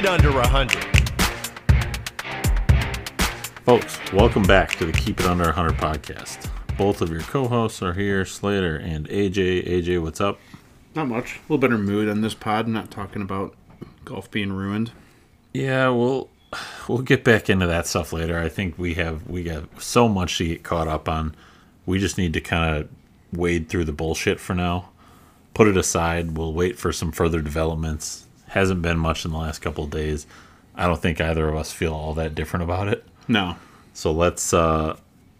it under 100. Folks, welcome back to the Keep It Under 100 podcast. Both of your co hosts are here, Slater and AJ. AJ, what's up? Not much. A little better mood on this pod. Not talking about golf being ruined. Yeah, we'll we'll get back into that stuff later. I think we have we got so much to get caught up on. We just need to kind of wade through the bullshit for now. Put it aside. We'll wait for some further developments. Hasn't been much in the last couple of days. I don't think either of us feel all that different about it. No. So let's uh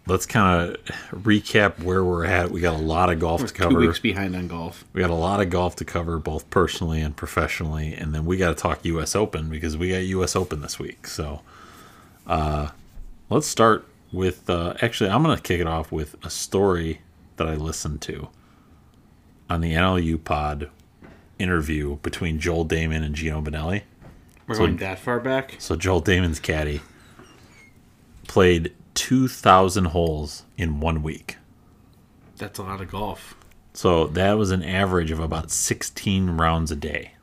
let's kind of recap where we're at. We got a lot of golf We're to two cover. weeks behind on golf. We got a lot of golf to cover, both personally and professionally, and then we got to talk U.S. Open because we got U.S. Open this week. So, uh, let's start with. Uh, actually, I'm going to kick it off with a story that I listened to on the NLU Pod interview between Joel Dahmen and Geno Bonnalie. We're So- going that far back. So Joel Dahmen's caddy played 2,000 holes in one week. That's a lot of golf. So that was an average of about 16 rounds a day.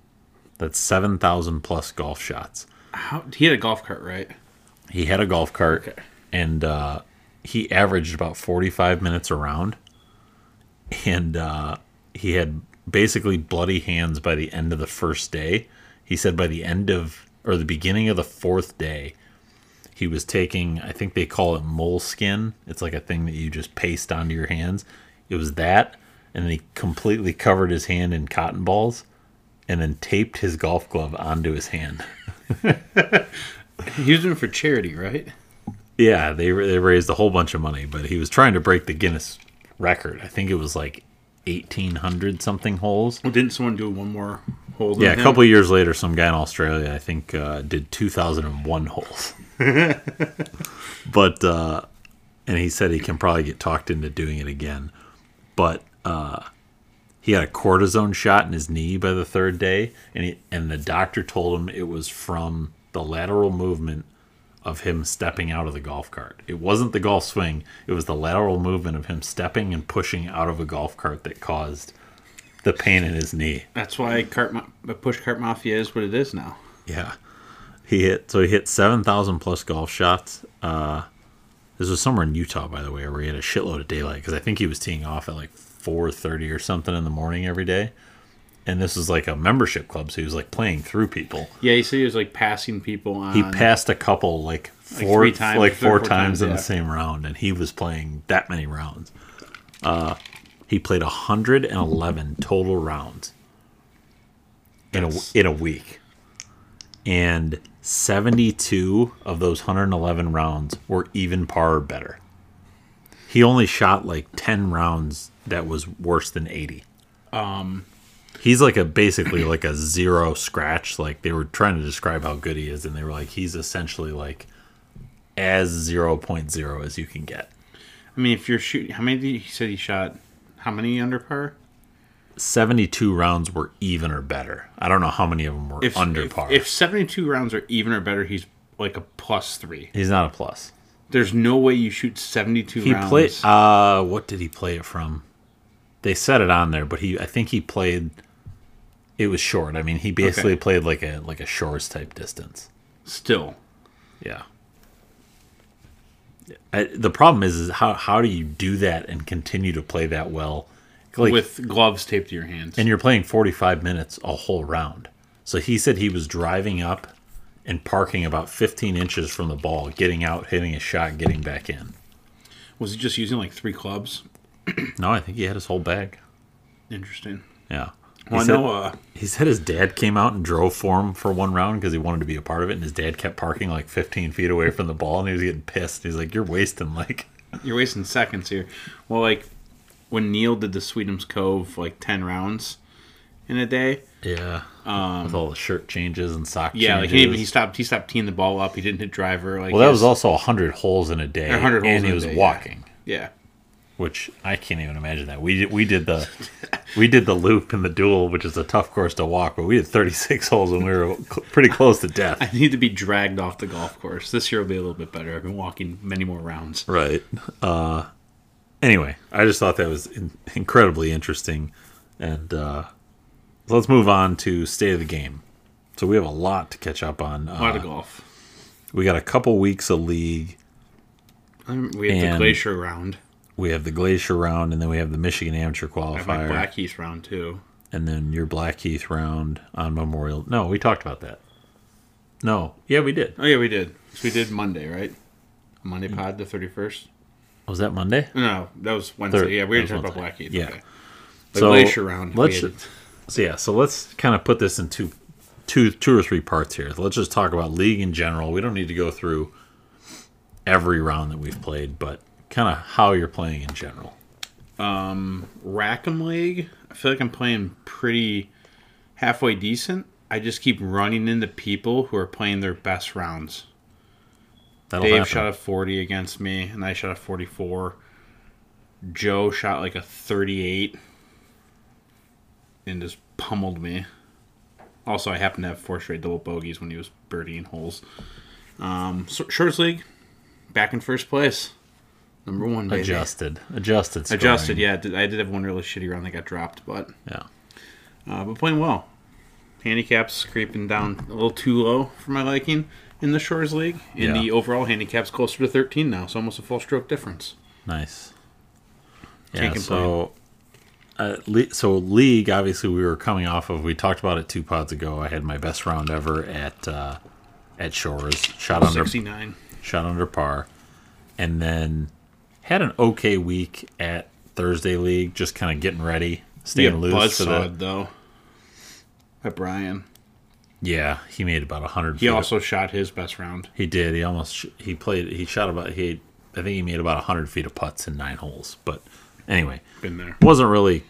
That's 7,000 plus golf shots. How he had a golf cart, right? He had a golf cart Okay. and uh, he averaged about 45 minutes around. And uh, he had basically bloody hands by the end of the first day. He said by the end of, or the beginning of the fourth day, he was taking, I think they call it moleskin. It's like a thing that you just paste onto your hands. It was that. And then he completely covered his hand in cotton balls and then taped his golf glove onto his hand. He was doing it for charity, right? Yeah, they they raised a whole bunch of money, but he was trying to break the Guinness record. I think it was like eighteen hundred something holes. Well, didn't someone do one more hole? Yeah, a him? couple of years later, some guy in Australia, I think, uh, did two thousand and one holes. but uh, and he said he can probably get talked into doing it again, but uh, he had a cortisone shot in his knee by the third day, and he, and the doctor told him it was from the lateral movement of him stepping out of the golf cart. It wasn't the golf swing; it was the lateral movement of him stepping and pushing out of a golf cart that caused the pain in his knee. That's why cart ma- push cart mafia is what it is now. Yeah, he hit so he hit seven thousand plus golf shots. Uh, this was somewhere in Utah, by the way, where he had a shitload of daylight because I think he was teeing off at like four thirty or something in the morning every day. And this was like a membership club, so he was like playing through people. Yeah, he said he was like passing people on. He passed a couple like four three times, like four, four times, times, in yeah. the same round, and he was playing that many rounds. Uh, he played hundred and eleven total rounds in a in a week, and seventy two of those hundred and eleven rounds were even par or better. He only shot like ten rounds that was worse than eighty. Um, He's like a basically like a zero scratch. Like they were trying to describe how good he is, and they were like he's essentially like as 0.0 as you can get. I mean, if you're shooting, how many? He said he shot? How many under par? 72 rounds were even or better. I don't know how many of them were If under if, par. If 72 rounds are even or better, he's like a plus three. he's not a plus. There's no way you shoot 72 He rounds. played. Uh, what did he play it from? They said it on there, but he. I think he played. It was short. I mean, he basically Okay. played like a like a shores type distance. Still, Yeah. I, the problem is, is how how do you do that and continue to play that well? Like, with gloves taped to your hands. and you're playing 45 minutes a whole round. So he said he was driving up and parking about 15 inches from the ball, getting out, hitting a shot, getting back in. was he just using like three clubs? No, I think he had his whole bag. Interesting. Yeah. He Well, I said, know. Uh, he said his dad came out and drove for him for one round because he wanted to be a part of it, and his dad kept parking like 15 feet away from the ball, and he was getting pissed. He's like, "You're wasting like." you're wasting seconds here. Well, like when Neil did the Sweetens Cove like 10 rounds in a day. Yeah. with all the shirt changes and sock Um, Yeah, like he, he stopped. He stopped teeing the ball up. He didn't hit driver. Like well, that was also 100 holes in a day, 100 holes and he in a was day, yeah. walking. Yeah. Which I can't even imagine that. We did, we did the we did the loop in the duel, which is a tough course to walk, but we did 36 holes and we were cl- pretty close to death. I need to be dragged off the golf course. This year will be a little bit better. I've been walking many more rounds. Right. Uh, anyway, I just thought that was in- incredibly interesting, and uh, let's move on to state of the game. So we have a lot to catch up on. A lot Uh, of golf. we got a couple weeks of league. Um, We have and- the Glacier round. We have the Glacier round, and then we have the Michigan Amateur Qualifier. I have my Blackheath round too. and then your Blackheath round on Memorial. No, we talked about that. No, yeah, we did. Oh yeah, we did. So we did Monday, right? Monday pod, the thirty first. Oh, was that Monday? No, that was Wednesday. Third- yeah, we was talked about Blackheath. Yeah. Okay. The So, Glacier round. let's had- So yeah, so let's kind of put this in two, two, two or three parts here. Let's just talk about league in general. We don't need to go through every round that we've played, but kind of how you're playing in general. Um, Rackham League, I feel like I'm playing pretty halfway decent. I just keep running into people who are playing their best rounds. That'll Dave happen. shot a 40 against me, and I shot a 44. Joe shot like a 38 and just pummeled me. Also, I happened to have four straight double bogeys when he was birdieing holes. Um, so, Shorts League, back in first place. Number one, baby. adjusted, adjusted, scoring. Adjusted, yeah. I did- have one really shitty round that got dropped, but yeah. uh, but playing well. Handicaps creeping down a little too low for my liking in the Shores League. And Yeah. the overall handicap's closer to 13 now, so almost a full stroke difference. Nice. Can't Yeah. So, uh, le- so league. Obviously, we were coming off of. We talked about it two pods ago. I had my best round ever at uh, at Shores. Shot under 69. shot under par, and then had an okay week at Thursday League. Just kind of getting ready, staying Yeah, loose for. Buzzsawed, though. At Brian. Yeah, he made about a hundred. He also shot his best round. he did. He almost he played. He shot about he. I think he made about hundred feet of putts in nine holes. But anyway, Been there. wasn't really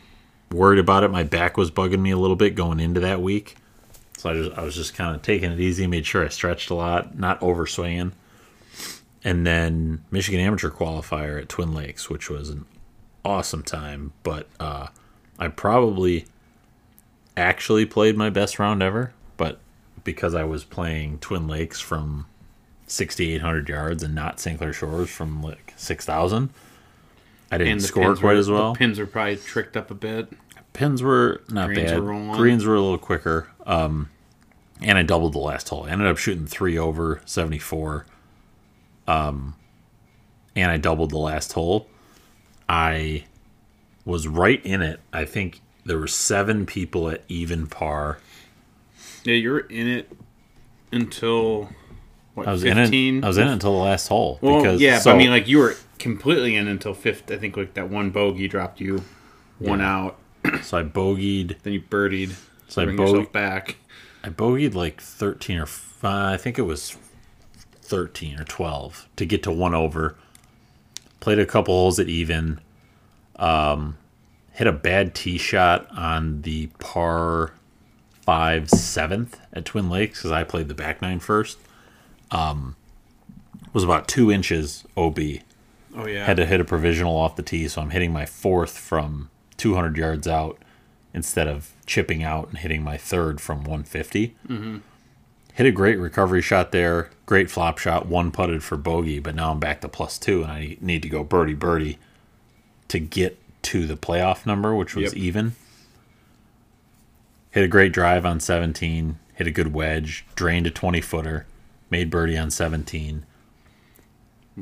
worried about it. My back was bugging me a little bit going into that week, so I just I was just kind of taking it easy, made sure I stretched a lot, not over swinging. And then Michigan Amateur Qualifier at Twin Lakes, which was an awesome time. But uh, I probably actually played my best round ever, but because I was playing Twin Lakes from 6,800 yards and not St. Clair Shores from like 6,000, I didn't score quite were- as well The pins were probably tricked up a bit. pins were not Greens bad. were. Greens were a little quicker. Um, and I doubled the last hole. I ended up shooting three over seventy four. Um, and I doubled the last hole. I was right in it. I think there were seven people at even par. Yeah, you're in it until what? I was 15? in it. I was in it until the last hole. Well, because yeah, so, but I mean, like you were completely in until fifth. I think like that one bogey dropped you one Yeah. out. so I bogeyed. Then you birdied. So I bring bogey- yourself back. I bogeyed like 13 or five, I think it was 13 or 12 to get to one over. Played a couple holes at even. Um, hit a bad tee shot on the par five seventh at Twin Lakes because I played the back nine first. Um, was about two inches OB. Oh yeah. Had to hit a provisional off the tee, so I'm hitting my fourth from 200 yards out instead of chipping out and hitting my third from 150. Mm-hmm. Hit a great recovery shot there, great flop shot, one putted for bogey, but now I'm back to plus two, and I need to go birdie birdie to get to the playoff number, which was Yep. even. Hit a great drive on 17, hit a good wedge, drained a 20 footer, made birdie on 17.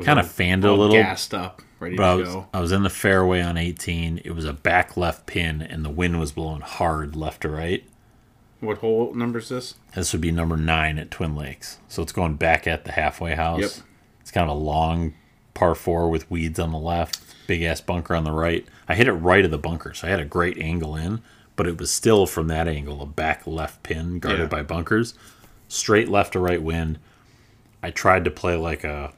Kind of fanned a little, gassed up, ready but I to was, go. I was in the fairway on 18. It was a back left pin, and the wind was blowing hard left to right. What hole number is this? This would be number nine at Twin Lakes. So it's going back at the halfway house. Yep. It's kind of a long par four with weeds on the left, big ass bunker on the right. I hit it right of the bunker, so I had a great angle in, but it was still from that angle a back left pin guarded Yeah. by bunkers, straight left to right wind. I tried to play like a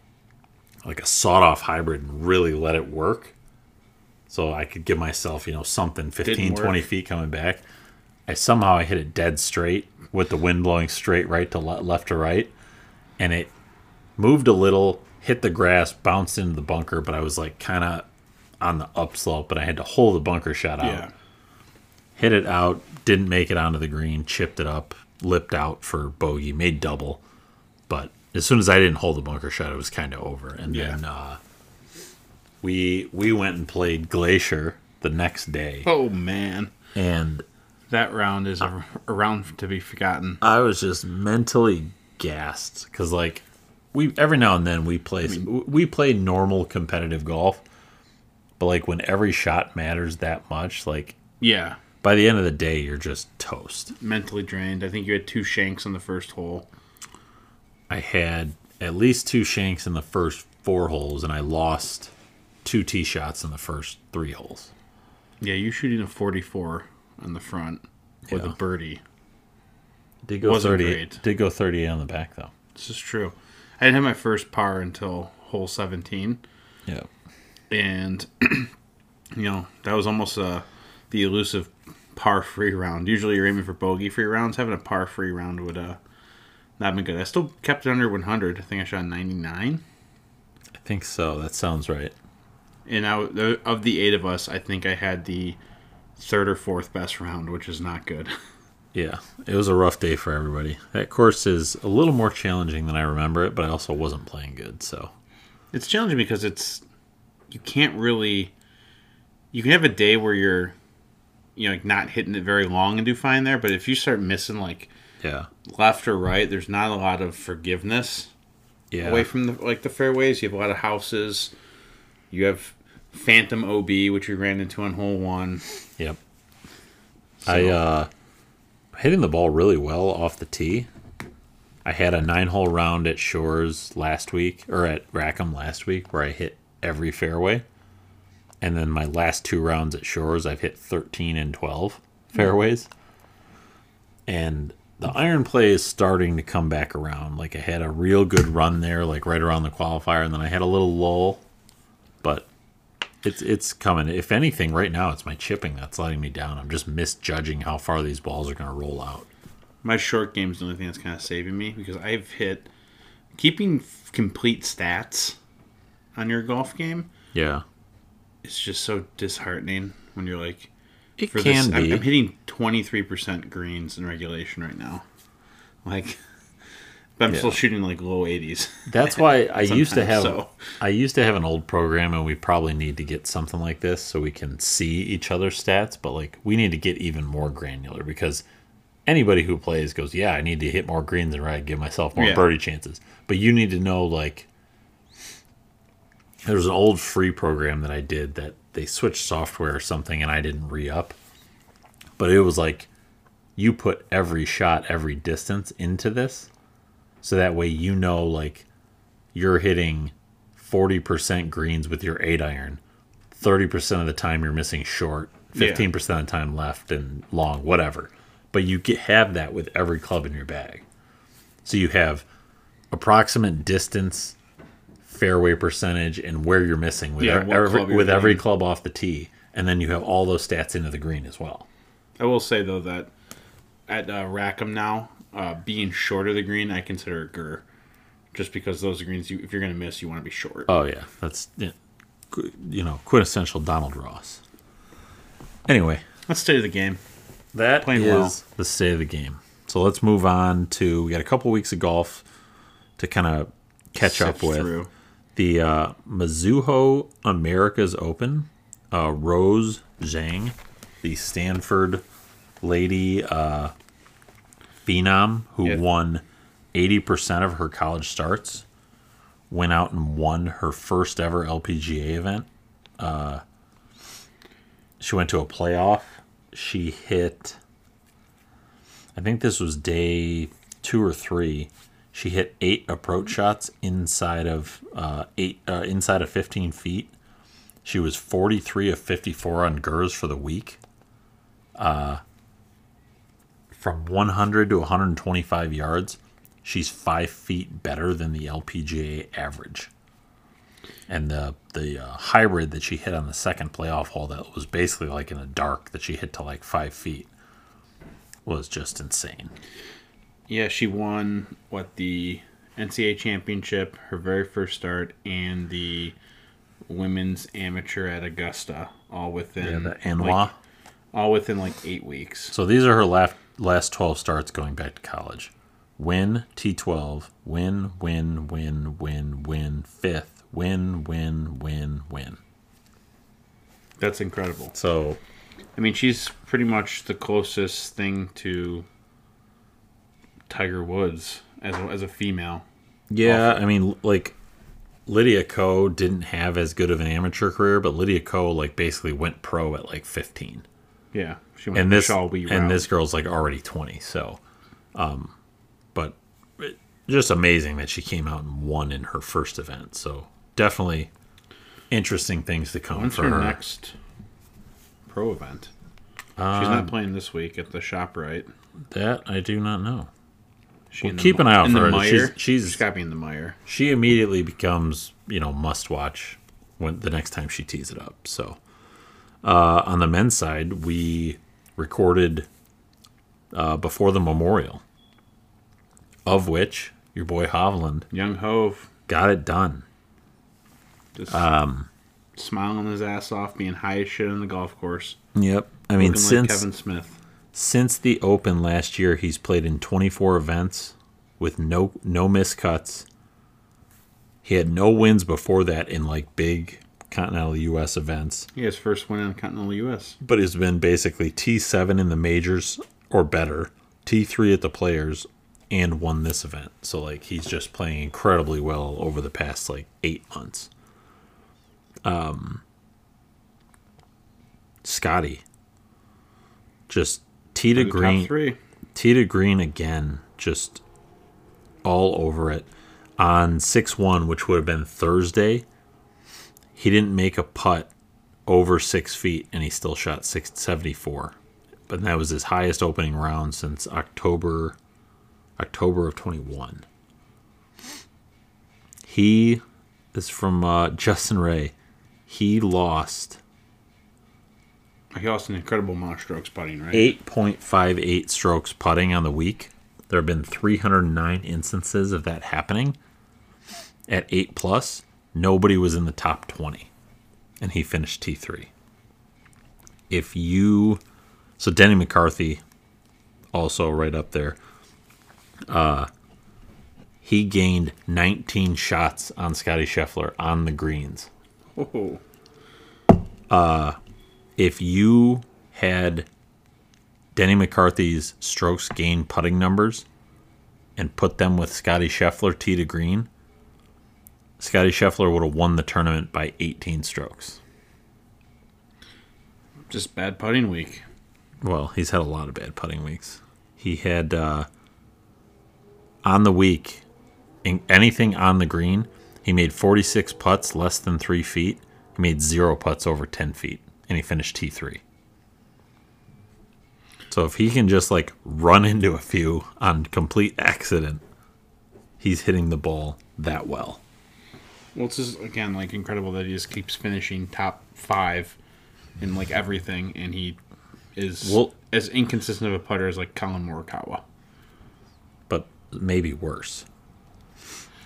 like a sawed off hybrid and really let it work. So I could give myself, you know, something 15, 20 feet coming back. I somehow I hit it dead straight with the wind blowing straight right to le- left to right, and it moved a little, hit the grass, bounced into the bunker, but I was like kind of on the upslope, but I had to hold the bunker shot out. Yeah. Hit it out, didn't make it onto the green, chipped it up, lipped out for bogey, made double, but as soon as I didn't hold the bunker shot, it was kind of over. And Yeah. then uh, we we went and played Glacier the next day Oh man. and That round is a, a round to be forgotten. I was just mentally gassed because like we every now and then we play we play normal competitive golf, but like when every shot matters that much, like Yeah, by the end of the day you're just toast. mentally drained. I think you had two shanks on the first hole. I had at least two shanks in the first four holes, and I lost two tee shots in the first three holes. Yeah, you shooting a 44 on the front with a Yeah. birdie. Did go Wasn't thirty. great. Did go thirty eight on the back though. This is true. I didn't have my first par until hole 17. Yeah. and you know that was almost uh, the elusive par free round. Usually you're aiming for bogey free rounds. Having a par free round would uh not been good. I still kept it under 100. I think I shot 99. I think so. That sounds right. And I, of the eight of us, I think I had the third or fourth best round, which is not good. Yeah, it was a rough day for everybody. That course is a little more challenging than I remember it, but I also wasn't playing good. So it's challenging because it's you can't really you can have a day where you're you know like not hitting it very long and do fine there, but if you start missing like yeah, left or right, there's not a lot of forgiveness. yeah, away from the like the fairways. You have a lot of houses. You have Phantom OB, which we ran into on hole one. yep. I uh, hitting the ball really well off the tee. I had a nine hole round at Shores last week, or at Rackham last week, where I hit every fairway. And then my last two rounds at Shores, I've hit 13 and 12 fairways. And the iron play is starting to come back around. Like I had a real good run there, like right around the qualifier, and then I had a little lull. But it's it's coming. If anything, right now it's my chipping that's letting me down. I'm just misjudging how far these balls are going to roll out. My short game's the only thing that's kind of saving me because I've hit keeping f- complete stats on your golf game. Yeah, It's just so disheartening when you're like, it for can this, I'm, be. I'm hitting 23% greens in regulation right now. Like, but I'm still shooting like low 80s. That's why I used to have so. I used to have an old program, and we probably need to get something like this so we can see each other's stats. But like, we need to get even more granular because anybody who plays goes, "Yeah, I need to hit more greens and right, give myself more Yeah. birdie chances." But you need to know like. There's an old free program that I did that they switched software or something, and I didn't re up. But it was like, you put every shot, every distance into this, so that way you know like you're hitting 40% greens with your 8 iron 30% of the time you're missing short 15% of the time left and long whatever. But you get have that with every club in your bag. So you have approximate distance fairway percentage and where you're missing with, Yeah, every, with every club off the tee. And then you have all those stats into the green as well. I will say though that at uh, Rackham now, uh, being short of the green, I consider a gur, just because those greens. You, if you're gonna miss, you want to be short. Oh yeah, that's yeah, you know quintessential Donald Ross. Anyway, Let's stay to the game. That Playing well. the state of the game. So let's move on to we got a couple weeks of golf to kind of catch up with through. the uh, Mizuho Americas Open. Uh, Rose Zhang, the Stanford lady uh, phenom who Yeah. won eighty percent of her college starts, went out and won her first ever LPGA event. Uh, she went to a playoff. She hit. I think this was day two or three. She hit eight approach shots inside of uh, eight uh, inside of fifteen feet. She was forty three of fifty four on GURS for the week. Uh, from one hundred to one hundred twenty five yards, she's five feet better than the LPGA average. And the the uh, hybrid that she hit on the second playoff hole that was basically like in the dark that she hit to like five feet was just insane. Yeah, she won what the NCAA championship, her very first start, and the women's amateur at Augusta, all within Yeah, the like, all within like eight weeks. So these are her last last twelve starts going back to college. Win T twelve, win, win, win, win, win, fifth, win, win, win, win. That's incredible. So I mean, she's pretty much the closest thing to Tiger Woods as a, as a female. Yeah, I mean, like Lydia Ko didn't have as good of an amateur career, but Lydia Ko like basically went pro at like 15, Yeah, she went and this Wee and this girl's like already 20. So, um, but it- just amazing that she came out and won in her first event. So definitely interesting things to come When's for her, her. next pro event? She's Um, not playing this week at the ShopRite? That I do not know. She Well, in the keep an eye out for her. She's- she's- she's got in the mire. she immediately becomes you know must watch when the next time she tees it up so uh, on the men's side we recorded uh, before the memorial of which your boy hovland Young Hove got it done just Um, smiling his ass off, being high as shit on the golf course. yep i mean since like Kevin Smith. since the open last year he's played in 24 events with no no miscuts he had no wins before that in like big continental us events He has first win in Continental U.S. but he's been basically T7 in the majors or better, T3 at the players, and won this event. So like he's just playing incredibly well over the past like eight months. Um, Scotty, just tee to green, tee to green again, just all over it on six one, which would have been Thursday. He didn't make a putt over six feet, and he still shot six seventy four. But that was his highest opening round since October, October of twenty one. He this is from uh, Justin Ray. He lost He lost an incredible amount of strokes putting, right? 8.58 strokes putting on the week. There have been 309 instances of that happening. At 8 plus, nobody was in the top 20. And he finished T3. If you. So Denny McCarthy, also right up there. Uh, he gained 19 shots on Scotty Scheffler on the greens Oh, Uh, if you had Denny McCarthy's strokes gained putting numbers and put them with Scotty Scheffler tee to green, Scotty Scheffler would have won the tournament by 18 strokes. just bad putting week. Well, he's had a lot of bad putting weeks. He had uh, on the week, in anything on the green, he made 46 putts less than three feet. He made zero putts over 10 feet, and he finished T3. So if he can just like run into a few on complete accident, he's hitting the ball that well. Well, it's just again like incredible that he just keeps finishing top five in like everything, and he is Well- as inconsistent of a putter as like Collin Morikawa. but maybe worse.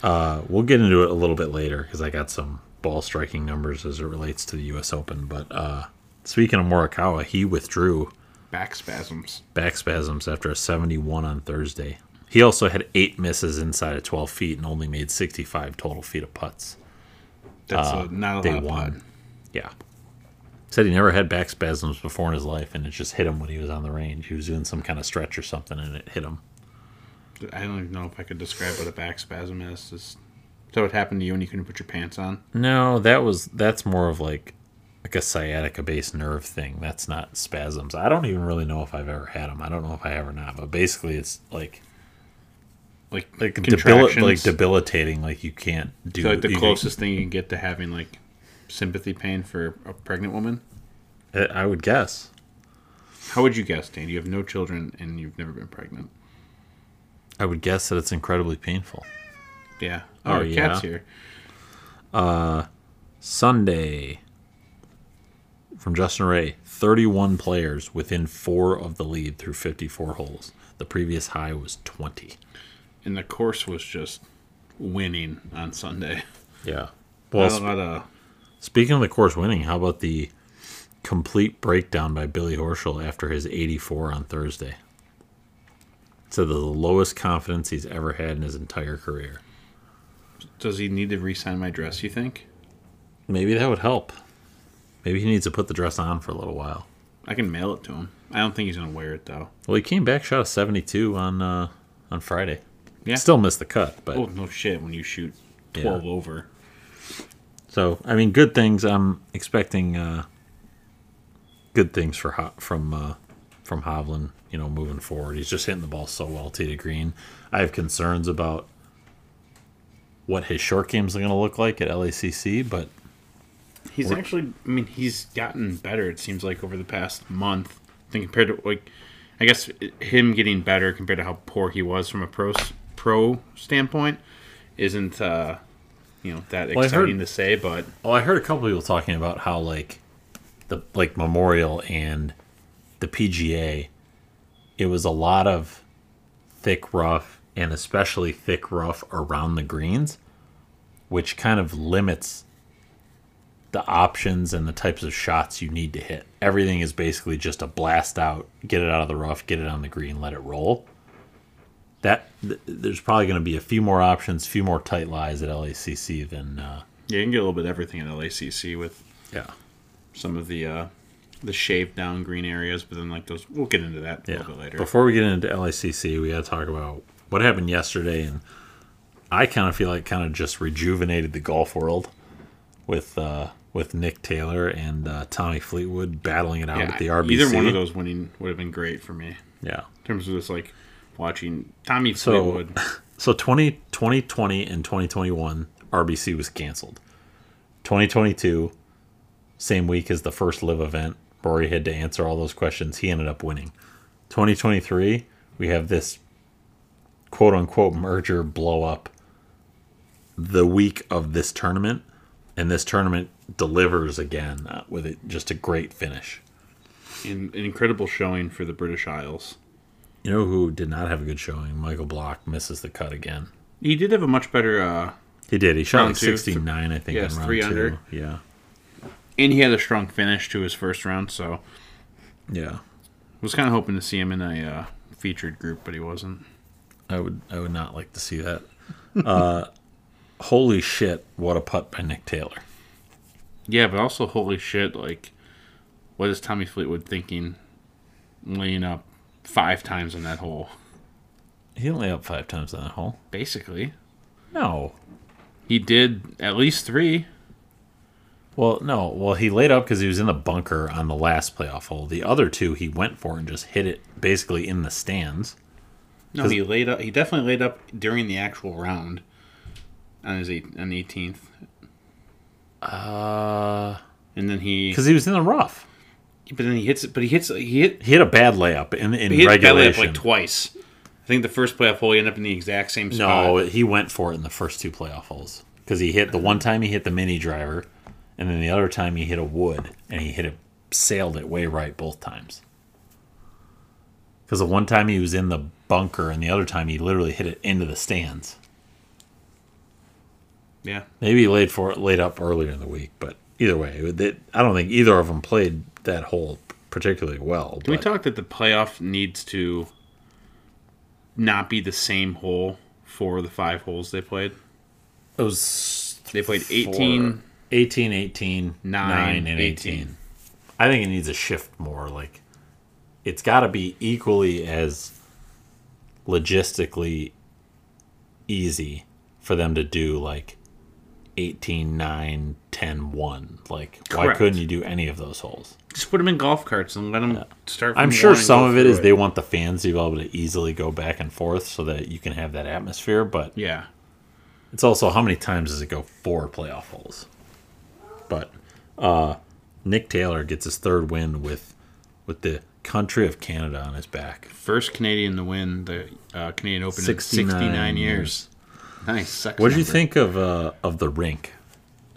Uh, we'll get into it a little bit later because I got some ball striking numbers as it relates to the U.S. Open. But uh, speaking of Morikawa, he withdrew Back spasms. back spasms after a 71 on Thursday. He also had eight misses inside of 12 feet and only made 65 total feet of putts. That's Uh, a, not a they won. Yeah. Said he never had back spasms before in his life, and it just hit him when he was on the range. He was doing some kind of stretch or something, and it hit him. I don't even know if I could describe what a back spasm is. Is that what happened to you when you couldn't put your pants on? No, that was that's more of like like a sciatica based nerve thing. That's not spasms. I don't even really know if I've ever had them. I don't know if I have or not. But basically, it's like Like like debil- contractions. like debilitating. Like you can't do So, like the you- closest thing you can get to having like sympathy pain for a pregnant woman. I would guess. How would you guess, Dan? You have no children and you've never been pregnant. I would guess that it's incredibly painful. Yeah. Oh, Oh, yeah? cat's here. Uh, Sunday from Justin Ray, 31 players within four of the lead through 54 holes. The previous high was 20. And the course was just winning on Sunday. Yeah. Well, of Speaking of the course winning, how about the complete breakdown by Billy Horschel after his 84 on Thursday? So the lowest confidence he's ever had in his entire career. does he need to re-sign my dress? You think? Maybe that would help. Maybe he needs to put the dress on for a little while. I can mail it to him. I don't think he's gonna wear it though. Well, he came back, shot a 72 on uh, on Friday. Yeah. Still miss the cut, but Oh no shit! When you shoot twelve over, so I mean, good things. I'm expecting uh, good things for Ho- from uh, from Hovland. You know, moving forward, he's just hitting the ball so well to green. I have concerns about what his short games are going to look like at LACC, but he's actually. I mean, he's gotten better. It seems like over the past month. I think compared to like, I guess him getting better compared to how poor he was from a pro pro standpoint isn't uh, you know that Well, exciting heard- to say, but Well, I heard a couple people talking about how like the like Memorial and the PGA, it was a lot of thick rough and especially thick rough around the greens, which kind of limits the options and the types of shots you need to hit. Everything is basically just a blast out, get it out of the rough, get it on the green, let it roll. That th- there's probably going to be a few more options, few more tight lies at LACC than uh, yeah, you can get a little bit of everything at LACC with yeah. some of the uh, the shaved down green areas, but then like those, we'll get into that a little bit later. Before we get into LACC, we got to talk about what happened yesterday, and I kind of feel like kind of just rejuvenated the golf world with uh, with Nick Taylor and uh, Tommy Fleetwood battling it out yeah, at the RBC. either one of those winning would have been great for me Yeah. in terms of just like watching Tommy So, Fleetwood. so 20, 2020 and 2021, RBC was canceled. 2022, same week as the first LIV event, Rory had to answer all those questions. He ended up winning. 2023, we have this quote unquote merger blow up the week of this tournament, and this tournament delivers again uh, with it just a great finish. an, an incredible showing for the British Isles. You know who did not have a good showing? Michael Block misses the cut again. He did have a much better, uh, He did. He shot like two. 69, I think, Yes, in round three two. under. Yeah. and he had a strong finish to his first round. So Yeah. was kind of hoping to see him in a uh, featured group, but he wasn't. I would I would not like to see that. Uh holy shit, what a putt by Nick Taylor. Yeah, but also holy shit, like, what is Tommy Fleetwood thinking, laying up five times in that hole? He didn't lay up five times on that hole. Basically, No. he did at least three. Well, no. Well, he laid up because he was in the bunker on the last playoff hole. The other two, he went for and just hit it basically in the stands. No, he laid up. He definitely laid up during the actual round on his eight, on the eighteenth, Uh, and then he. because he was in the rough. But then he hits it. But he hits. He hit. He hit a bad layup in, in He hit that layup like twice. I think the first playoff hole he ended up in the exact same spot. No, he went for it in the first two playoff holes because he hit the one time he hit the mini driver, and then the other time he hit a wood and he hit it, sailed it way right both times. Because the one time he was in the bunker, and the other time he literally hit it into the stands. Yeah. Maybe he laid for it laid up earlier in the week, but either way, it- I don't think either of them played that hole particularly well. Can we but- talk that the playoff needs to not be the same hole for the five holes they played? It was They played four- 18, 18, 18, 9, Nine, and 18. 18. I think it needs a shift more. Like, it's got to be equally as logistically easy for them to do, like, 18, 9, 10, 1. Like, why couldn't you do any of those holes? Just put them in golf carts and let them start. From I'm sure some of it they want the fans to be able to easily go back and forth so that you can have that atmosphere, but Yeah. It's also how many times does it go four playoff holes? But uh, Nick Taylor gets his third win with with the country of Canada on his back. First Canadian to win the uh, Canadian Open 69 in 69 years. Nice. sex What did you think of uh, of the rink?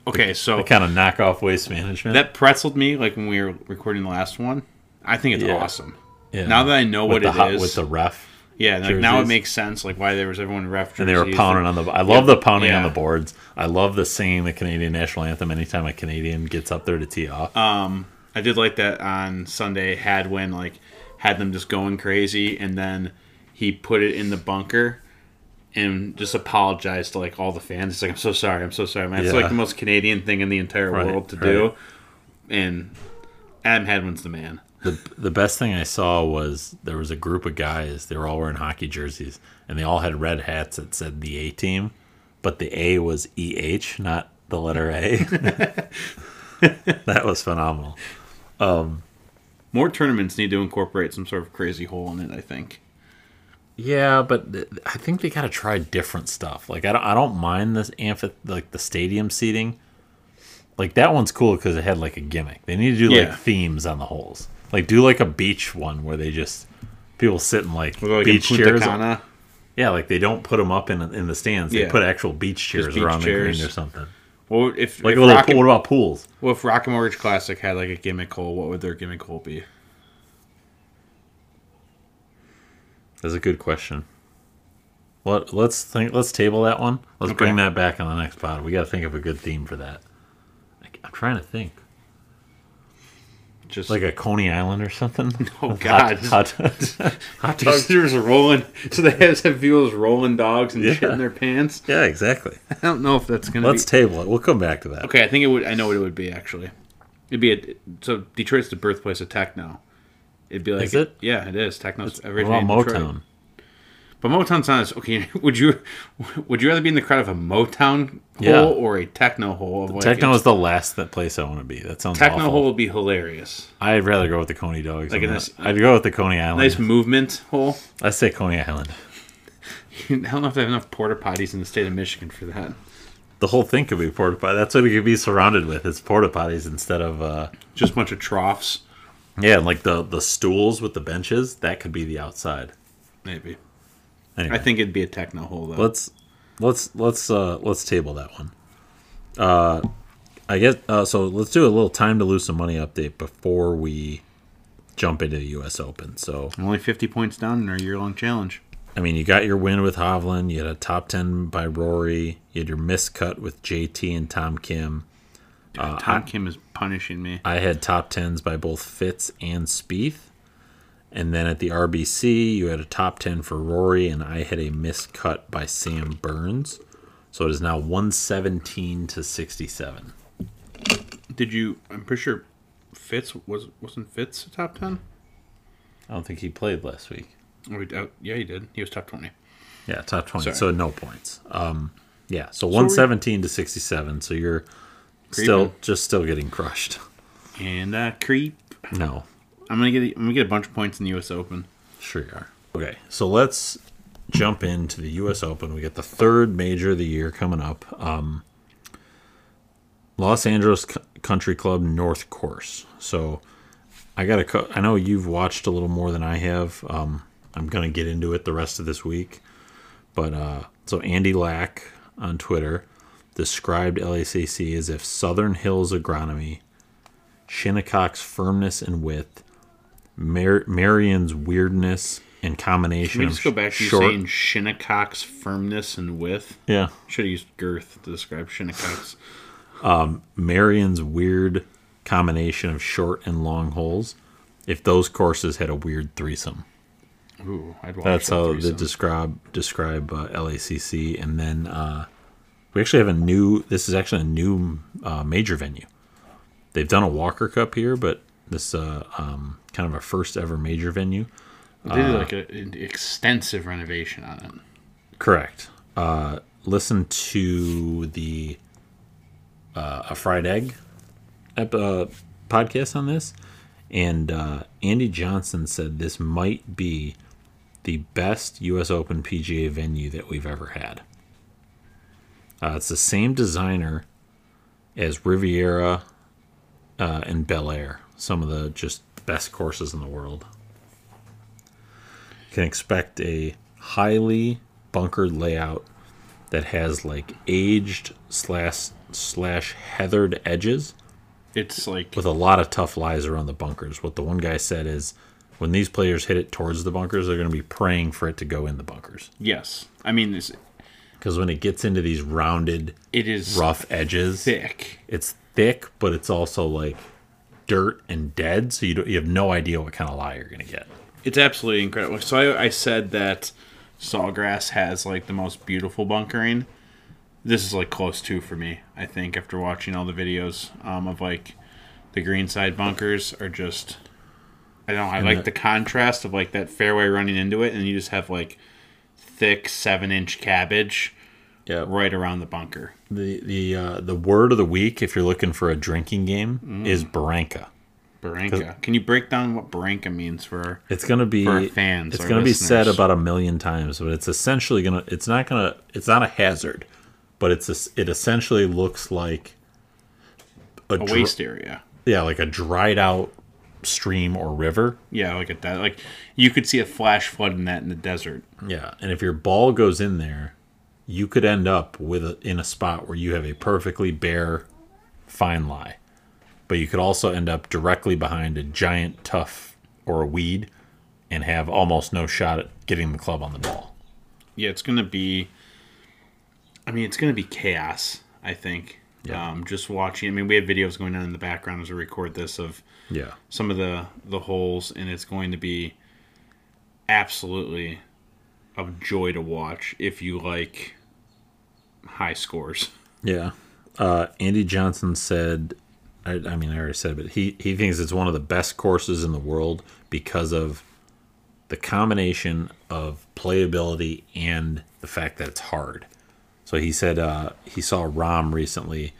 Okay, so The kind of knockoff waste management. that pretzeled me like when we were recording the last one. I think it's Yeah. awesome. Yeah. Now that I know with what the it hot- is, with the ref, yeah, like now it makes sense like why there was everyone ref and they were pounding and- on the. I love the pounding on the boards. I love the singing the Canadian national anthem anytime a Canadian gets up there to tee off. Um, I did like that on Sunday. Had when like had them just going crazy, and then he put it in the bunker and just apologized to like all the fans. It's like I'm so sorry, I'm so sorry, man. It's Yeah. like the most Canadian thing in the entire Right, world to right. do, and Adam Hadwin's the man. The the best thing I saw was there was a group of guys. They were all wearing hockey jerseys, and they all had red hats that said the A team, but the A was E H, not the letter A. that was phenomenal. Um, More tournaments need to incorporate some sort of crazy hole in it. I think. Yeah, but th- I think they gotta try different stuff. Like I don't, I don't mind this amphi like the stadium seating. Like that one's cool because it had like a gimmick. They need to do Yeah. like themes on the holes. Like do like a beach one where they just people sit in like like beach Punta chairs. Cana. Yeah, like they don't put them up in in the stands. They Yeah. put actual beach chairs beach around chairs. the green or something. Well, if Like if a little pool. What about pools? well, if Rocket Mortgage Classic had like a gimmick hole, what would their gimmick hole be? That's a good question. Let let's think. Let's table that one. Let's Okay. bring that back on the next pod. We got to think of a good theme for that. I- I'm trying to think. Just like a Coney Island or something. Oh, Hot- God. hot, hot, dogs. Just, there's rolling. So they have have people rolling dogs and Yeah. shit in their pants. Yeah, exactly. I don't know if that's gonna Let's be. table it. We'll come back to that. okay, I think it would. I know what it would be actually. It'd be a, so Detroit's the birthplace of techno. It'd be like Is it? Yeah, it is. Techno's What originated about in Motown? But Motown's not as okay. Would you would you rather be in the crowd of a Motown Yeah. hole or a techno hole? Of like Techno is the last that place I want to be. That sounds techno awful. hole would be hilarious. I'd rather go with the Coney Dogs. Like nice- I'd go with the Coney Island. Nice movement hole. I say Coney Island. I don't know if they have enough porta potties in the state of Michigan for that. The whole thing could be porta potty. That's what it could be surrounded with. It's porta potties instead of uh, Just a bunch of troughs, yeah, and like the the stools with the benches. That could be the outside. maybe. Anyway, I think it'd be a techno hole though. let's let's let's uh let's table that one uh i guess uh so let's do a little time to lose some money update before we jump into the us open so only 50 points down in our year long challenge. i mean you got your win with hovland you had a top 10 by rory you had your miscut with jt and tom kim Tom Uh, I- Kim is punishing me. i had top 10s by both fitz and Spieth. and then at the rbc you had a top 10 for rory and i had a miscut by sam burns so it is now 117 to 67 Did you? I'm pretty sure Fitz was wasn't Fitz a top 10? I don't think he played last week. Oh, uh, yeah, he did. He was top 20. Yeah, top 20. Sorry. So no points. Um, yeah, so 117 to 67. So you're still just still getting crushed. And uh, creep. No, I'm gonna get. I'm gonna get a bunch of points in the U.S. Open. sure you are. Okay, so let's jump into the U.S. Open. We get the third major of the year coming up. Um, Los Angeles C- Country Club North Course. So I got to. I know you've watched a little more than I have. Um, I'm gonna get into it the rest of this week. But uh, so Andy Lack on Twitter described LACC as if Southern Hills agronomy, Shinnecock's firmness and width, Mar- Merion's weirdness and combination Can we just go back to you saying Shinnecock's firmness and width? yeah, Should have used girth to describe Shinnecock's. Merion's weird combination of short and long holes. If those courses had a weird threesome. Ooh, I'd watch That's that how they describe describe uh, LACC, and then uh, we actually have a new. This is actually a new uh, major venue. They've done a Walker Cup here, but this uh, um, kind of a first ever major venue. They did like a, an extensive renovation on it. Correct. Uh, listen to the uh, a fried egg ep- uh, podcast on this, and uh, Andy Johnson said this might be the best U.S. Open PGA venue that we've ever had. Uh, it's the same designer as Riviera uh, and Bel Air, some of the just best courses in the world. You can expect a highly bunkered layout that has like aged slash slash heathered edges It's like with a lot of tough lies around the bunkers. What the one guy said is when these players hit it towards the bunkers, they're going to be praying for it to go in the bunkers. yes. I mean, Because when it gets into these rounded, it is rough edges, thick. it's thick, but it's also like dirt and dead. So you, don't, you have no idea what kind of lie you're to get. It's absolutely incredible. So I, I said that Sawgrass has like the most beautiful bunkering. This is like close to for me. I think after watching all the videos um, of like the greenside bunkers are just. I don't know. I And like the- the contrast of like that fairway running into it, and you just have like thick seven inch cabbage Yeah. right around the bunker. The the uh, the word of the week, if you're looking for a drinking game, is Barranca. Barranca. Can you break down what Barranca means for? It's gonna be For our fans, It's gonna be said about a million times, but it's essentially gonna. It's not gonna. It's not a hazard, but it's a, it essentially looks like a, A dr- waste area. Yeah, like a dried out stream or river. Yeah, like at that. Like you could see a flash flood in that in the desert. Yeah, and if your ball goes in there, you could end up with a, in a spot where you have a perfectly bare fine lie, but you could also end up directly behind a giant tuff or a weed, and have almost no shot at getting the club on the ball. Yeah, it's gonna be. I mean, it's gonna be chaos. I think. Yeah. Um, just watching. I mean, we have videos going on in the background as we record this of Yeah, some of the the holes, and it's going to be absolutely a joy to watch if you like high scores. yeah. Uh, Andy Johnson said, I, I mean, I already said, it, but he he thinks it's one of the best courses in the world because of the combination of playability and the fact that it's hard. So he said uh, he saw Rahm recently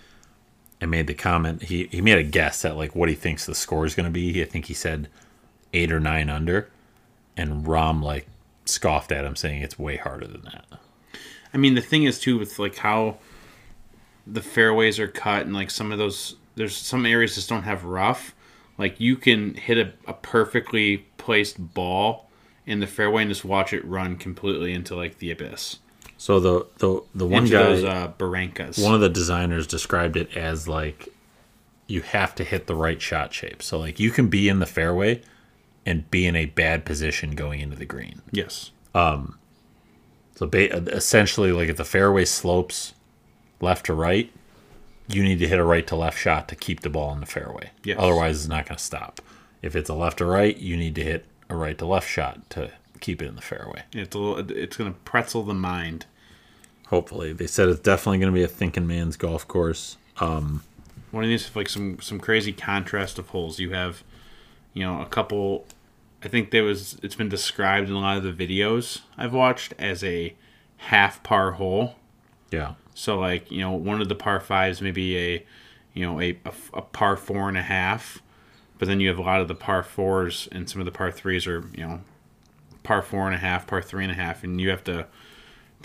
and made the comment. He he made a guess at like what he thinks the score is going to be. I think he said eight or nine under, and Rahm like scoffed at him, saying it's way harder than that. I mean, the thing is too with like how the fairways are cut and like some of those there's some areas just don't have rough. Like you can hit a, a perfectly placed ball in the fairway and just watch it run completely into like the abyss. So the the the one guy, those uh, barrancas. one of the designers described it as like you have to hit the right shot shape. So like you can be in the fairway and be in a bad position going into the green. yes. So ba- essentially, like if the fairway slopes left to right, you need to hit a right to left shot to keep the ball in the fairway. Yes. Otherwise, it's not going to stop. If it's a left to right, you need to hit a right to left shot to keep it in the fairway. It's a little, it's gonna pretzel the mind. Hopefully, they said it's definitely going to be a thinking man's golf course. Um, one of these like some some crazy contrast of holes. You have, you know, a couple. I think there was. It's been described in a lot of the videos I've watched as a half par hole. Yeah, So like you know, one of the par fives maybe a, you know, a, a, a par four and a half, but then you have a lot of the par fours and some of the par threes are you know, par four and a half, par three and a half, and you have to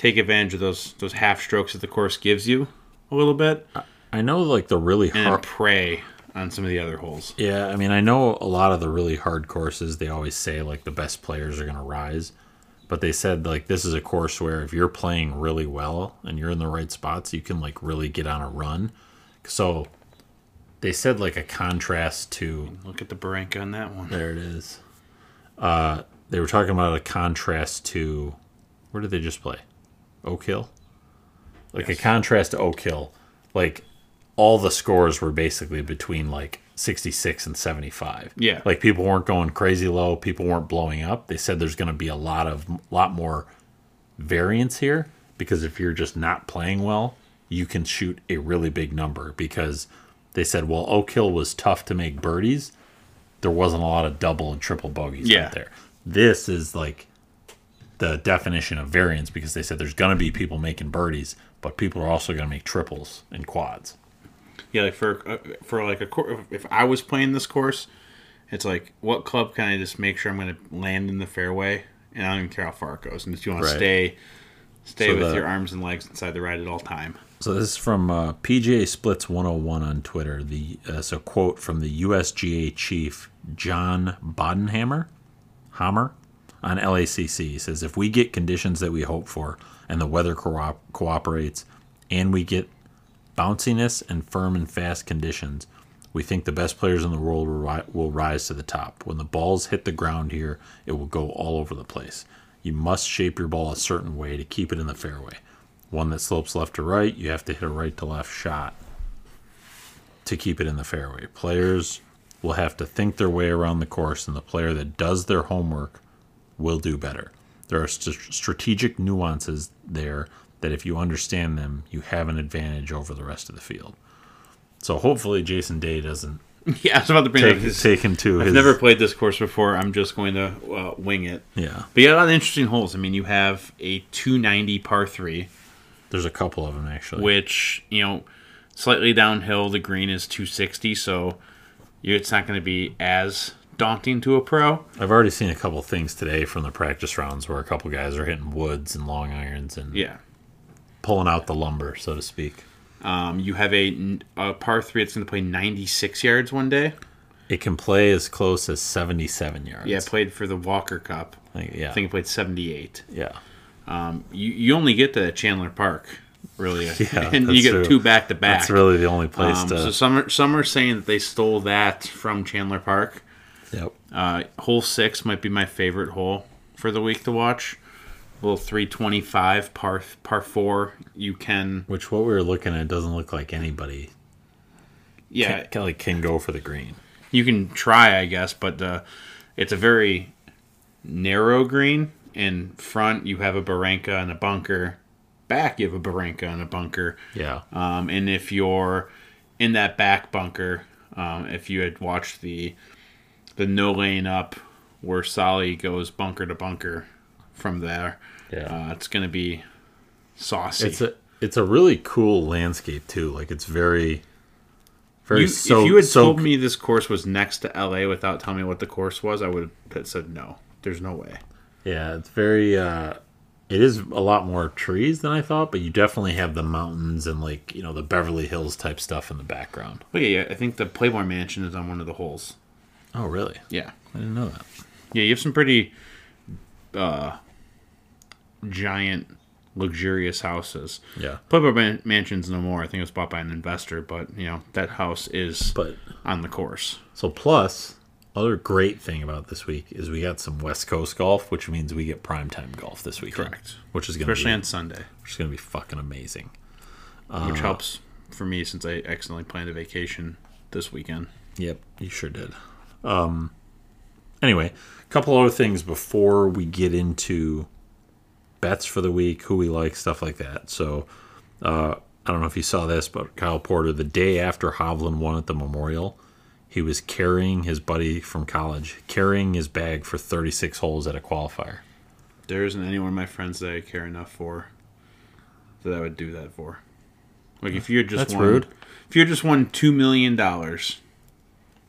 take advantage of those those half strokes that the course gives you a little bit I know like the really and hard. prey on some of the other holes. Yeah, I mean, I know a lot of the really hard courses. They always say like the best players are going to rise, but they said like this is a course where if you're playing really well and you're in the right spots, you can like really get on a run. So they said like a contrast to Look at the Barranca on that one. there it is. Uh, they were talking about a contrast to where did they just play? Oak Hill. Like Yes. a contrast to Oak Hill, like all the scores were basically between like 66 and 75. Yeah. Like people weren't going crazy low, people weren't blowing up. They said there's going to be a lot of lot more variance here because if you're just not playing well, you can shoot a really big number because they said well Oak Hill was tough to make birdies. There wasn't a lot of double and triple bogeys Yeah. out there. This is like the definition of variance because they said there's going to be people making birdies, but people are also going to make triples and quads. Yeah, like for uh, for like a cour if I was playing this course, it's like what club can I just make sure I'm going to land in the fairway, and I don't even care how far it goes, and if you want Right. to stay stay So with the- your arms and legs inside the ride at all time. So this is from uh, PGA Splits 101 on Twitter. The uh, it's a quote from the USGA chief John Bodenhamer, Hammer, on LACC. He says, "If we get conditions that we hope for, and the weather co- cooperates, and we get bounciness and firm and fast conditions, we think the best players in the world will, ri- will rise to the top. When the balls hit the ground here, it will go all over the place. You must shape your ball a certain way to keep it in the fairway. One that slopes left to right, you have to hit a right to left shot to keep it in the fairway. Players will have to think their way around the course, and the player that does their homework will do better. There are st- strategic nuances there that if you understand them, you have an advantage over the rest of the field. So hopefully Jason Day doesn't Yeah, I was about to bring take, up his. take him to I've his. never played this course before. I'm just going to uh, wing it. Yeah, But you got a lot of interesting holes. I mean, you have a 290 par three, there's a couple of them actually. which you know, slightly downhill. The green is 260, so it's not going to be as daunting to a pro. I've already seen a couple things today from the practice rounds where a couple guys are hitting woods and long irons and Yeah. pulling out the lumber, so to speak. Um, you have a, a par three that's going to play 96 yards one day. It can play as close as 77 yards. Yeah, played for the Walker Cup. Like, yeah, I think it played 78. yeah. Um, you, you only get to Chandler Park, really. Yeah, and you get true. two back to back. That's really the only place Um, to. so some are, some are saying that they stole that from Chandler Park. Yep. Uh, hole six might be my favorite hole for the week to watch. Little 325 par par four. You can Which what we were looking at doesn't look like anybody yeah can, like can go for the green. you can try I guess, but uh, it's a very narrow green. In front you have a barranca and a bunker. Back you have a barranca and a bunker. Yeah. Um, and if you're in that back bunker, um, if you had watched the the no lane up where Solly goes bunker to bunker from there, Yeah. uh, it's going to be saucy. It's a it's a really cool landscape too. Like it's very very You- so if you had so told me this course was next to LA without telling me what the course was, I would have said no. There's no way. yeah, it's very uh it is a lot more trees than I thought, but you definitely have the mountains and like, you know, the Beverly Hills type stuff in the background. But yeah, I think the Playboy Mansion is on one of the holes. Oh, really? Yeah, I didn't know that. yeah, you have some pretty uh, giant, luxurious houses. Yeah. Playboy Man- Mansion's no more. I think it was bought by an investor, but you know that house is But on the course. so plus other great thing about this week is we got some West Coast golf, which means we get primetime golf this week. Correct. Which is gonna Especially be on Sunday, which is gonna be fucking amazing. which helps for me since I accidentally planned a vacation this weekend. Yep, you sure did. Um, anyway, a couple other things before we get into bets for the week, who we like, stuff like that. So, uh, I don't know if you saw this, but Kyle Porter, the day after Hovland won at the Memorial, he was carrying his buddy from college, carrying his bag for 36 holes at a qualifier. There isn't anyone of my friends that I care enough for that I would do that for. Like if you had just That's won, rude. if you had just won two million dollars,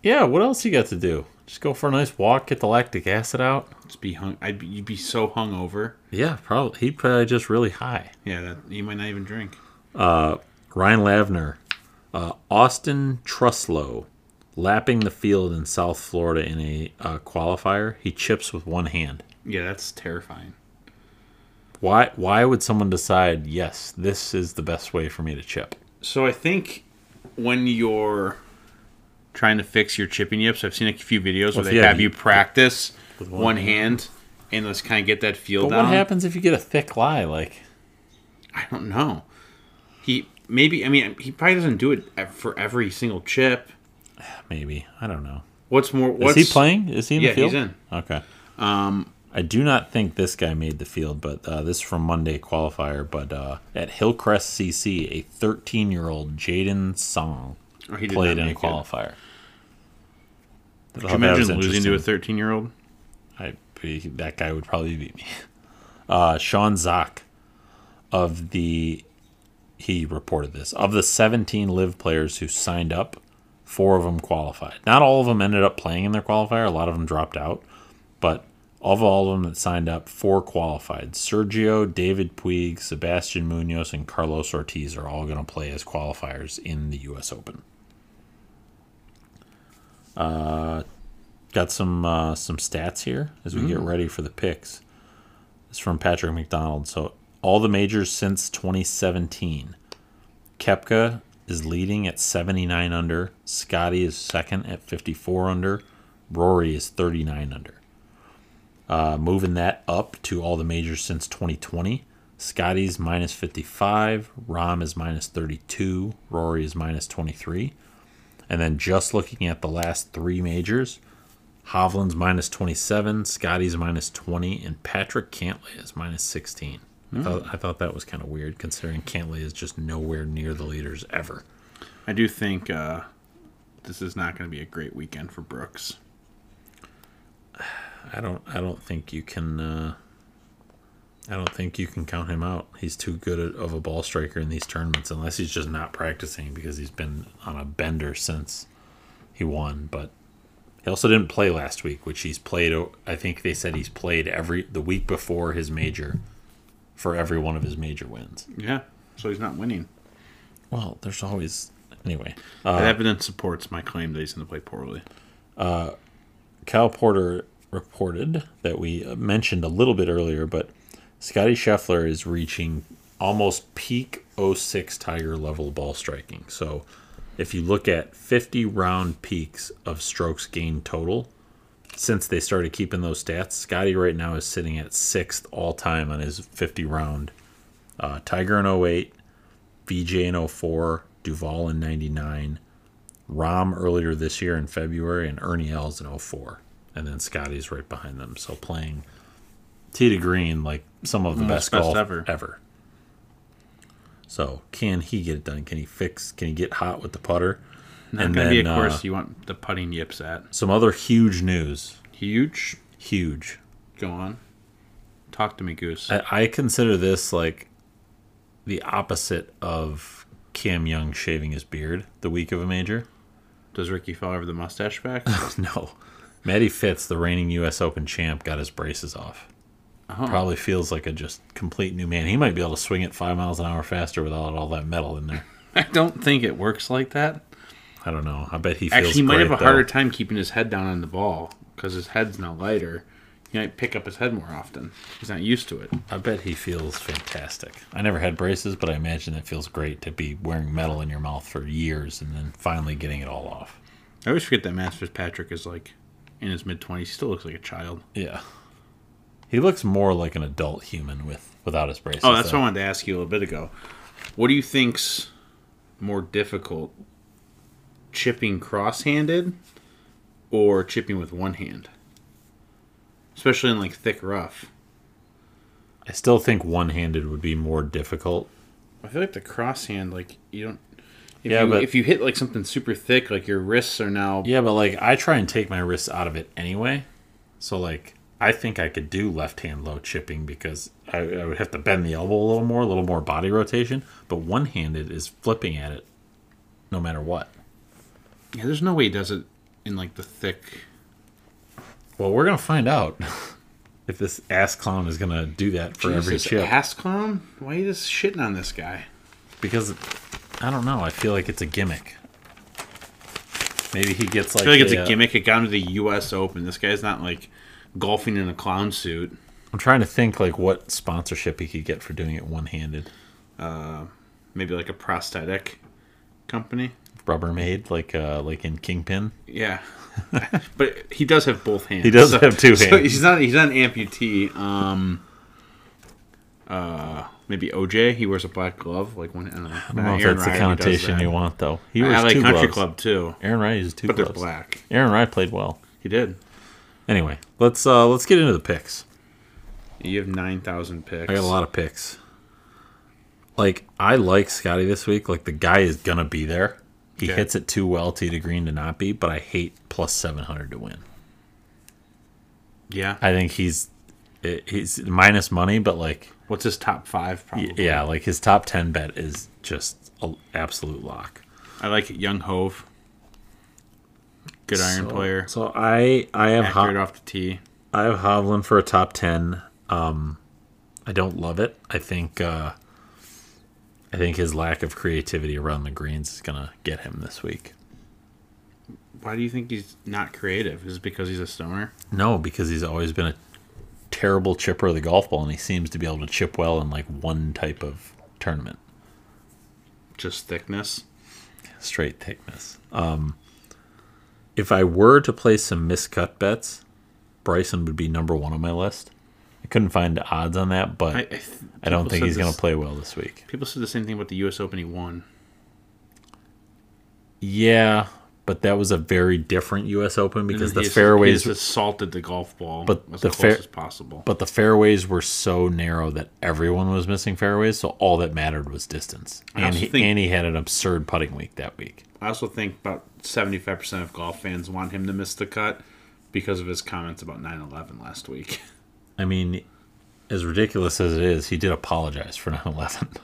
Yeah, what else you got to do? Just go for a nice walk, get the lactic acid out. just be hung. I'd be, you'd be so hungover. Yeah, probably. He'd probably just really high. Yeah, that you might not even drink. Ryan Lavner, uh, Austen Truslow, lapping the field in South Florida in a uh, qualifier. He chips with one hand. Yeah, that's terrifying. Why? Why would someone decide? Yes, this is the best way for me to chip. So I think when you're trying to fix your chipping yips, I've seen a few videos where they you have you you- practice with one, one hand and let's kind of get that feel But down. what happens if you get a thick lie? Like, I don't know. He maybe I mean he probably doesn't do it for every single chip. maybe I don't know. What's more? What's, Is he playing? Is he in Yeah, the field? he's in. Okay. Um, I do not think this guy made the field, but uh, this is from Monday qualifier. But uh, at Hillcrest CC, a 13-year-old Jaden Song or he did played in a qualifier. I Could thought you that was imagine losing to a 13 year old? I that guy would probably beat me. Uh, Sean Zak of the he reported this of the 17 LIV players who signed up, four of them qualified. Not all of them ended up playing in their qualifier. A lot of them dropped out, but of all of them that signed up, four qualified. Sergio, David Puig, Sebastian Munoz, and Carlos Ortiz are all going to play as qualifiers in the U.S. Open. Uh, got some uh, some stats here as we get ready for the picks. It's from Patrick McDonald. So all the majors since 2017. Koepka is leading at 79 under. Scottie is second at 54 under. Rory is 39 under. Uh, moving that up to all the majors since 2020. Scottie's minus 55. Rahm is minus 32. Rory is minus 23. And then just looking at the last three majors, Hovland's minus 27, Scottie's minus 20, and Patrick Cantlay is minus 16. I, thought, I thought that was kind of weird considering Cantlay is just nowhere near the leaders ever. I do think uh, this is not going to be a great weekend for Brooks. I don't. I don't think you can. Uh, I don't think you can count him out. He's too good of a ball striker in these tournaments, unless he's just not practicing because he's been on a bender since he won. But he also didn't play last week, which he's played. I think they said he's played every the week before his major for every one of his major wins. Yeah, so he's not winning. Well, there's always anyway. that uh, evidence supports my claim that he's going to play poorly. Uh, Cal Porter reported that we mentioned a little bit earlier, but Scottie Scheffler is reaching almost peak 06 Tiger level ball striking. So if you look at 50 round peaks of strokes gained total, since they started keeping those stats, Scottie right now is sitting at sixth all time on his 50 round. Uh, Tiger in 08, VJ in 04, Duval in 99, Rahm earlier this year in February, and Ernie Els in 04. And then Scottie's right behind them. So playing tee to green like some of the best, best golf ever. ever. So can he get it done? Can he fix? Can he get hot with the putter? Not And going to be a course uh, you want the putting yips at. Some other huge news. Huge. Huge. Go on. Talk to me, Goose. I, I consider this like the opposite of Cam Young shaving his beard the week of a major. Does Rickie Fowler have the mustache back? no. Matty Fitz, the reigning U.S. Open champ, got his braces off. Oh. Probably feels like a just complete new man. He might be able to swing it five miles an hour faster without all that metal in there. I don't think it works like that. I don't know. I bet he feels Actually, he might great, have a though. harder time keeping his head down on the ball because his head's now lighter. He might pick up his head more often. He's not used to it. I bet he feels fantastic. I never had braces, but I imagine it feels great to be wearing metal in your mouth for years and then finally getting it all off. I always forget that Matt Fitzpatrick is like in his mid twenties. He still looks like a child. Yeah. He looks more like an adult human with without his braces. Oh, that's though. what I wanted to ask you a little bit ago. What do you think's more difficult, chipping cross-handed or chipping with one hand? Especially in like thick rough. I still think one-handed would be more difficult. I feel like the cross hand, like you don't. If Yeah, you, but- if you hit like something super thick, like your wrists are now. Yeah, but like I try and take my wrists out of it anyway. So like I think I could do left-hand low chipping because I, I would have to bend the elbow a little more, a little more body rotation. But one-handed is flipping at it, no matter what. Yeah, there's no way he does it in like the thick. Well, we're gonna find out if this ass clown is gonna do that for every chip. ass clown. Why are you just shitting on this guy? because I don't know. I feel like it's a gimmick. Maybe he gets like. I feel like it's a, a uh, gimmick. It got him to the U.S. Open. This guy's not like golfing in a clown suit. I'm trying to think like what sponsorship he could get for doing it one-handed. Maybe like a prosthetic company. Rubbermaid, like uh, like in Kingpin. Yeah, but he does have both hands. He does have two so hands. he's not. He's not an amputee. Um. Uh, maybe OJ. He wears a black glove, like one. I don't know. I don't know if that's the connotation you want, though. He wears I like two Country gloves. Club too, Aaron Rai uses two but they're black. Aaron Rai played well. He did. Anyway, let's uh let's get into the picks. You have nine thousand picks. I got a lot of picks. Like I like Scottie this week. Like the guy is gonna be there. He Okay. hits it too well to green to not be, but I hate plus seven hundred to win. Yeah. I think he's he's minus money, but like What's his top five? Probably. yeah, like his top ten bet is just an absolute lock. I like Young Hove. Good iron So- player. So I I have Accurate Ho- off the tee. I have Hovland for a top ten. Um, I don't love it. I think uh, I think his lack of creativity around the greens is gonna get him this week. Why do you think he's not creative? Is it because he's a stoner? No, because he's always been a terrible chipper of the golf ball, and he seems to be able to chip well in like one type of tournament, Just thickness? straight thickness. Um, if I were to play some miscut bets, Bryson would be number one on my list. I couldn't find odds on that, but I, I, I, don't think he's going to play well this week. People said the same thing about the U.S. Open he won. Yeah, but that was a very different U.S. Open because the fairways, assaulted the golf ball But as the close fair- as possible. but the fairways were so narrow that everyone was missing fairways. So all that mattered was distance. And he, think- and he had an absurd putting week that week. I also think about seventy five percent of golf fans want him to miss the cut because of his comments about 9-11 last week. I mean, as ridiculous as it is, he did apologize for 9/11.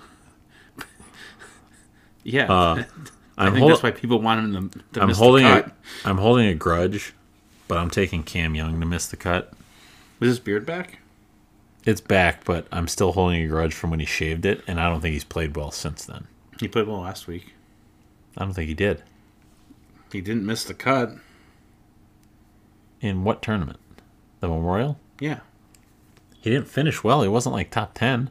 yeah, Uh, I I'm think hol- that's why people want him to, to I'm miss holding the a, cut. I'm holding a grudge, but I'm taking Cam Young to miss the cut. Was his beard back? It's back, but I'm still holding a grudge from when he shaved it, and I don't think he's played well since then. He played well last week. I don't think he did. He didn't miss the cut. In what tournament? The Memorial? Yeah, He didn't finish well. He wasn't like top 10.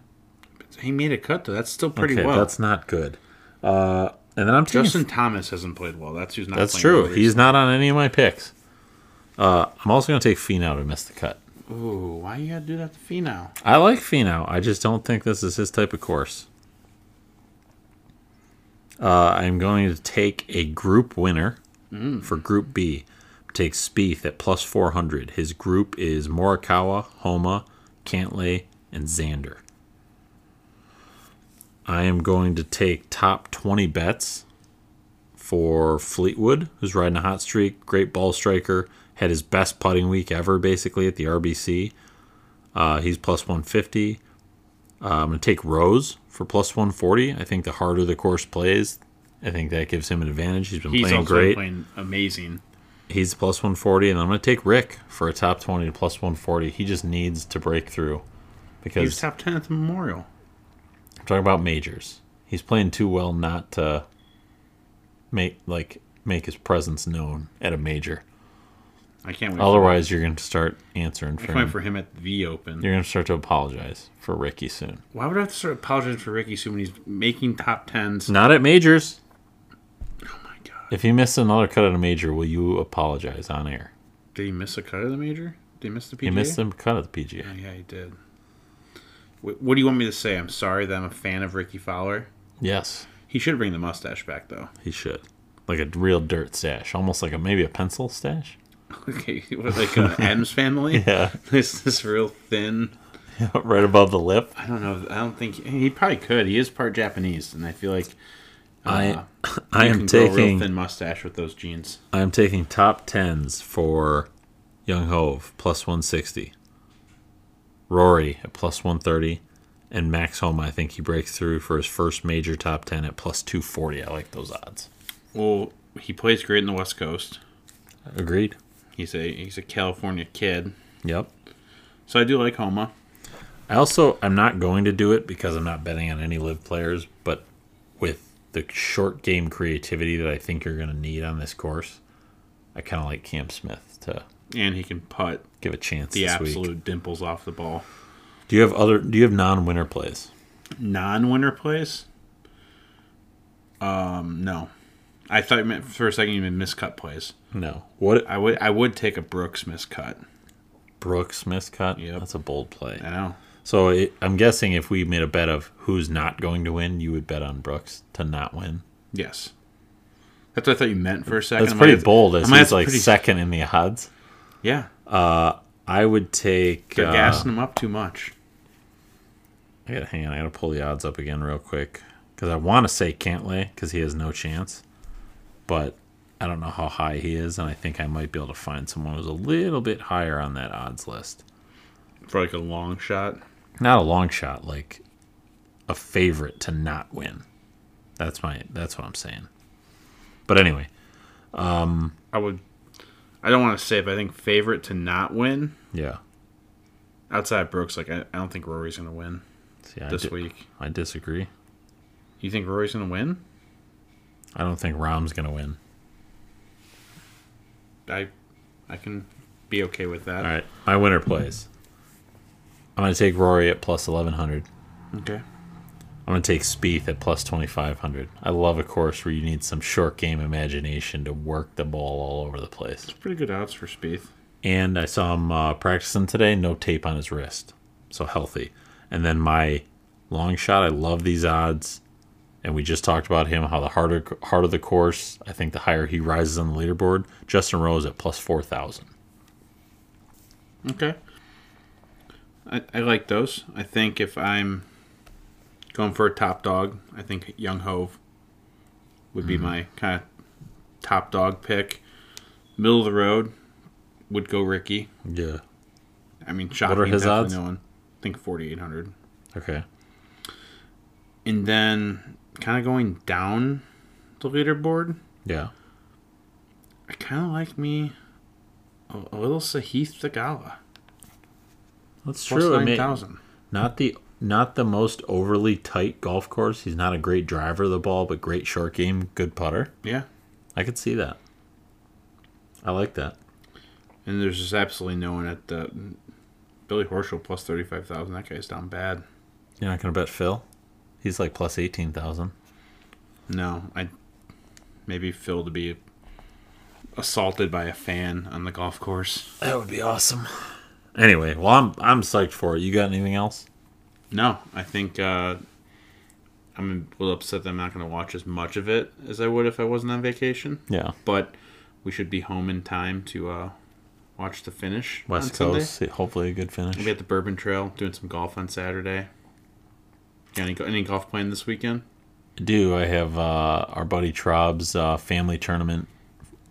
he made a cut though. That's still pretty okay, well. that's not good. Uh, and then I'm taking. Justin Thomas hasn't played well. That's who's not. that's true. well He's not on any of my picks. Uh, I'm also going to take Finau to miss the cut. Ooh, why you gotta do that to Finau? I like Finau. I just don't think this is his type of course. Uh, I'm going to take a group winner for Group B. Take Spieth at plus 400. His group is Morikawa, Homa, Cantlay, and Xander. I am going to take top 20 bets for Fleetwood, who's riding a hot streak. Great ball striker. Had his best putting week ever, basically, at the RBC. Uh, he's plus 150. Uh, I'm going to take Rose for plus 140. I think the harder the course plays, I think that gives him an advantage. He's been He's playing great. playing amazing. He's plus 140. And I'm going to take Rick for a top 20 to plus 140. He just needs to break through because because top ten at the Memorial. I'm talking about majors. He's playing too well not to make like make his presence known at a major. I can't wait. Otherwise, you're going to start answering for, for I can't wait him. for him at the Open. You're going to start to apologize for Rickie soon. Why would I have to start apologizing for Rickie soon when he's making top tens? Not at majors. Oh my god! If he missed another cut at a major, will you apologize on air? Did he miss a cut of the major? Did he miss the PGA? He missed a cut at the Oh, PGA. yeah, he did. Wh- What do you want me to say? I'm sorry that I'm a fan of Rickie Fowler. Yes, He should bring the mustache back though. he should. Like a real dirt stash, almost like a maybe a pencil stash. Okay, what, like uh, Adam's family. Yeah, This this real thin. right above the lip. I don't know. I don't think he probably could. He is part Japanese, and I feel like I I you am can grow a real taking thin mustache with those genes. I am taking top tens for Young Hove plus one sixty. Rory at plus one thirty, and Max Homa. I think he breaks through for his first major top ten at plus two forty. I like those odds. Well, he plays great in the West Coast. Agreed. He's a he's a California kid, Yep. so I do like Homa. I also I'm not going to do it because I'm not betting on any LIV players, but with the short game creativity that I think you're going to need on this course, I kind of like Cam Smith to and he can putt give a chance the absolute week. dimples off the ball. Do you have other? Do you have non-winner plays? Non-winner plays? Um, no. I thought you meant for a second you meant miscut plays. No. What I would I would take a Brooks miscut. Brooks miscut. cut? Yep. That's a bold play. I know. So it, I'm guessing if we made a bet of who's not going to win, you would bet on Brooks to not win. Yes. That's what I thought you meant for a second. That's pretty bold. As might he's like pretty- second in the odds. Yeah, Uh, I would take. they're uh, gassing him up too much. I gotta hang on. I gotta pull the odds up again real quick because I want to say Cantlay because he has no chance, but I don't know how high he is, and I think I might be able to find someone who's a little bit higher on that odds list. For like a long shot. Not a long shot, like a favorite to not win. That's my. That's what I'm saying. But anyway, um, I would. I don't want to say, but I think favorite to not win yeah. outside Brooks. Like I, I don't think Rory's gonna win See, I this di- week. I disagree. You think Rory's gonna win? I don't think Rahm's gonna win. I, I can be okay with that. All right, my winner plays. I'm gonna take Rory at plus eleven hundred. Okay. I'm gonna take Spieth at plus twenty five hundred. I love a course where you need some short game imagination to work the ball all over the place. It's Pretty good odds for Spieth. And I saw him uh, practicing today, no tape on his wrist, so healthy. And then my long shot, I love these odds and we just talked about him. How the harder harder the course, I think the higher he rises on the leaderboard. Justin Rose at plus four thousand. Okay. I, I like those. I think if I'm going for a top dog, I think Young Hove would be mm-hmm. my kind of top dog pick. Middle of the road would go Rickie. Yeah. I mean, shot What are his odds? No one. I think 4,800. Okay. And then kind of going down the leaderboard, Yeah. I kind of like me a, a little Sahith Theegala. That's Plus true. I mean, 9,000. not the not the most overly tight golf course. He's not a great driver of the ball, but great short game, good putter. Yeah. I could see that. I like that. And there's just absolutely no one at the Billy Horschel plus thirty five thousand. That guy's down bad. You're not gonna bet Phil? He's like plus eighteen thousand. No, I maybe Phil to be assaulted by a fan on the golf course. That would be awesome. Anyway, well, I'm I'm psyched for it. You got anything else? No, I think uh, I'm a little upset that I'm not going to watch as much of it as I would if I wasn't on vacation. Yeah, But we should be home in time to uh, watch the finish West. Coast. Hopefully, a good finish. We'll be at the Bourbon Trail doing some golf on Saturday. Got any, any golf playing this weekend? I do I have uh, our buddy Trob's uh, family tournament,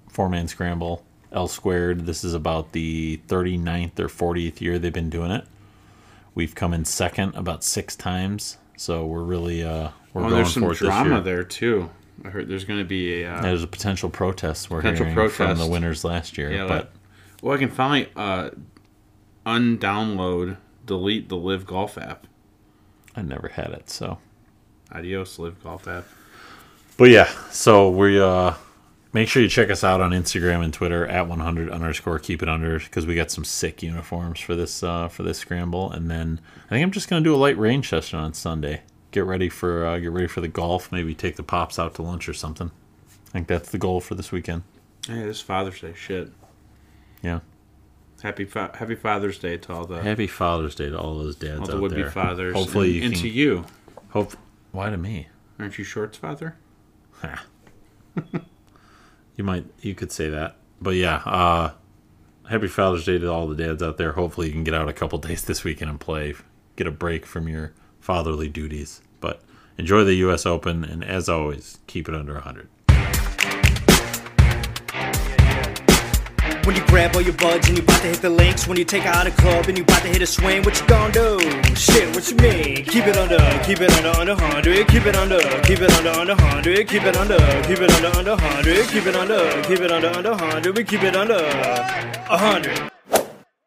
four man scramble, L squared. This is about the 39th or 40th year they've been doing it. We've come in second about six times, so we're really uh, we're Oh, going there's some for it this drama year. there too. I heard there's going to be a uh, There's a potential protest we're Potential hearing from the winners last year, Yeah, but well, I can finally uh, undownload, delete the LIV Golf app. I never had it. So, Adios, LIV Golf app. but yeah, so we uh, make sure you check us out on Instagram and Twitter at 100 underscore keep it under because we got some sick uniforms for this uh, for this scramble, and then I think I'm just gonna do a light range session on Sunday. Get ready for uh, get ready for the golf. Maybe take the pops out to lunch or something. I think that's the goal for this weekend. Hey, this Father's Day shit. Yeah. Happy fa- Happy Father's Day to all the Happy Father's Day to all those dads all the out would be there. fathers. Hopefully, and, you and can to you. hope. Why to me? Aren't you Short's father? You might you could say that. But yeah, uh happy Father's Day to all the dads out there. Hopefully you can get out a couple days this weekend and play. Get a break from your fatherly duties. But enjoy the US Open and as always, keep it under 100. When you grab all your buds and you about to hit the links. When you take out a club and you about to hit a swing What you gonna do? Shit, what you mean? Keep it under, keep it under, under 100 Keep it under, keep it under, under 100 Keep it under, keep it under, under 100 Keep it under, keep it under, under 100 We keep it under 100